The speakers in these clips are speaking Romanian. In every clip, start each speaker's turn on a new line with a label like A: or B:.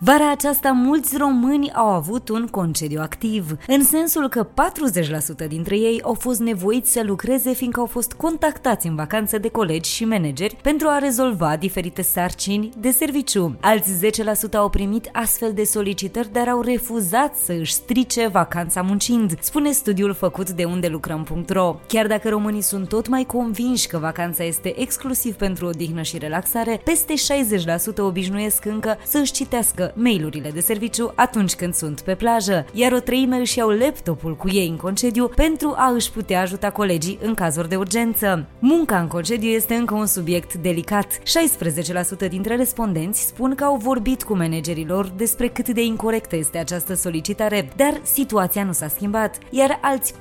A: Vara aceasta mulți români au avut un concediu activ, în sensul că 40% dintre ei au fost nevoiți să lucreze fiindcă au fost contactați în vacanță de colegi și manageri pentru a rezolva diferite sarcini de serviciu. Alți 10% au primit astfel de solicitări, dar au refuzat să își strice vacanța muncind, spune studiul făcut de undelucrăm.ro. Chiar dacă românii sunt tot mai convinși că vacanța este exclusiv pentru odihnă și relaxare, peste 60% obișnuiesc încă să își citească mailurile de serviciu atunci când sunt pe plajă, iar o treime își iau laptopul cu ei în concediu pentru a își putea ajuta colegii în cazuri de urgență. Munca în concediu este încă un subiect delicat. 16% dintre respondenți spun că au vorbit cu managerilor despre cât de incorrectă este această solicitare, dar situația nu s-a schimbat, iar alți 14%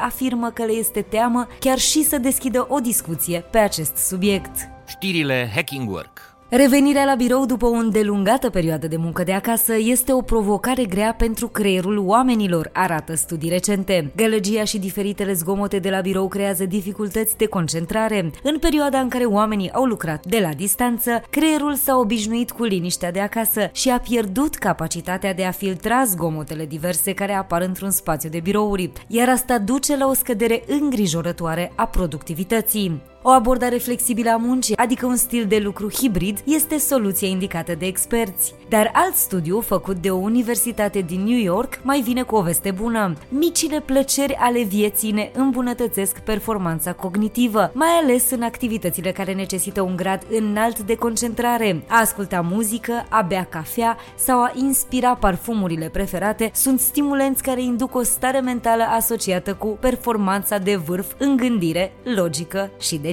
A: afirmă că le este teamă chiar și să deschidă o discuție pe acest subiect.
B: Știrile Hacking Work
A: Revenirea la birou după o îndelungată perioadă de muncă de acasă este o provocare grea pentru creierul oamenilor, arată studii recente. Gălăgia și diferitele zgomote de la birou creează dificultăți de concentrare. În perioada în care oamenii au lucrat de la distanță, creierul s-a obișnuit cu liniștea de acasă și a pierdut capacitatea de a filtra zgomotele diverse care apar într-un spațiu de birouri, iar asta duce la o scădere îngrijorătoare a productivității. O abordare flexibilă a muncii, adică un stil de lucru hibrid, este soluția indicată de experți. Dar alt studiu făcut de o universitate din New York mai vine cu o veste bună. Micile plăceri ale vieții ne îmbunătățesc performanța cognitivă, mai ales în activitățile care necesită un grad înalt de concentrare. A asculta muzică, a bea cafea sau a inspira parfumurile preferate sunt stimulenți care induc o stare mentală asociată cu performanța de vârf în gândire, logică și de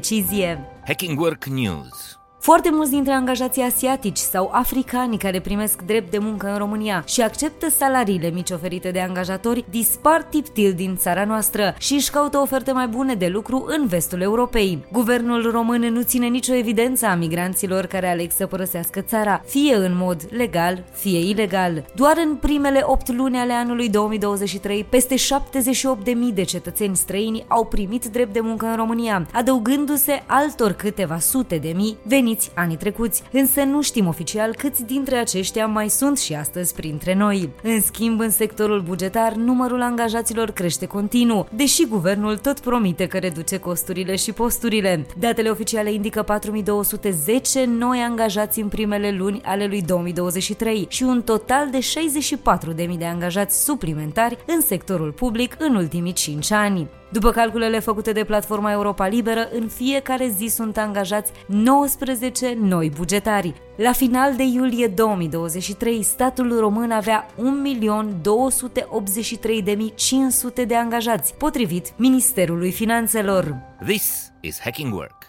B: Hacking Work News
A: foarte mulți dintre angajații asiatici sau africani care primesc drept de muncă în România și acceptă salariile mici oferite de angajatori dispar tiptil din țara noastră și își caută oferte mai bune de lucru în vestul Europei. Guvernul român nu ține nicio evidență a migranților care aleg să părăsească țara, fie în mod legal, fie ilegal. Doar în primele 8 luni ale anului 2023, peste 78.000 de cetățeni străini au primit drept de muncă în România, adăugându-se altor câteva sute de mii veniți veniți anii trecuți, însă nu știm oficial câți dintre aceștia mai sunt și astăzi printre noi. În schimb, în sectorul bugetar, numărul angajaților crește continuu, deși guvernul tot promite că reduce costurile și posturile. Datele oficiale indică 4210 noi angajați în primele luni ale lui 2023 și un total de 64.000 de angajați suplimentari în sectorul public în ultimii 5 ani. După calculele făcute de platforma Europa Liberă, în fiecare zi sunt angajați 19 noi bugetari. La final de iulie 2023, statul român avea 1.283.500 de angajați, potrivit Ministerului Finanțelor.
B: This is Hacking Work.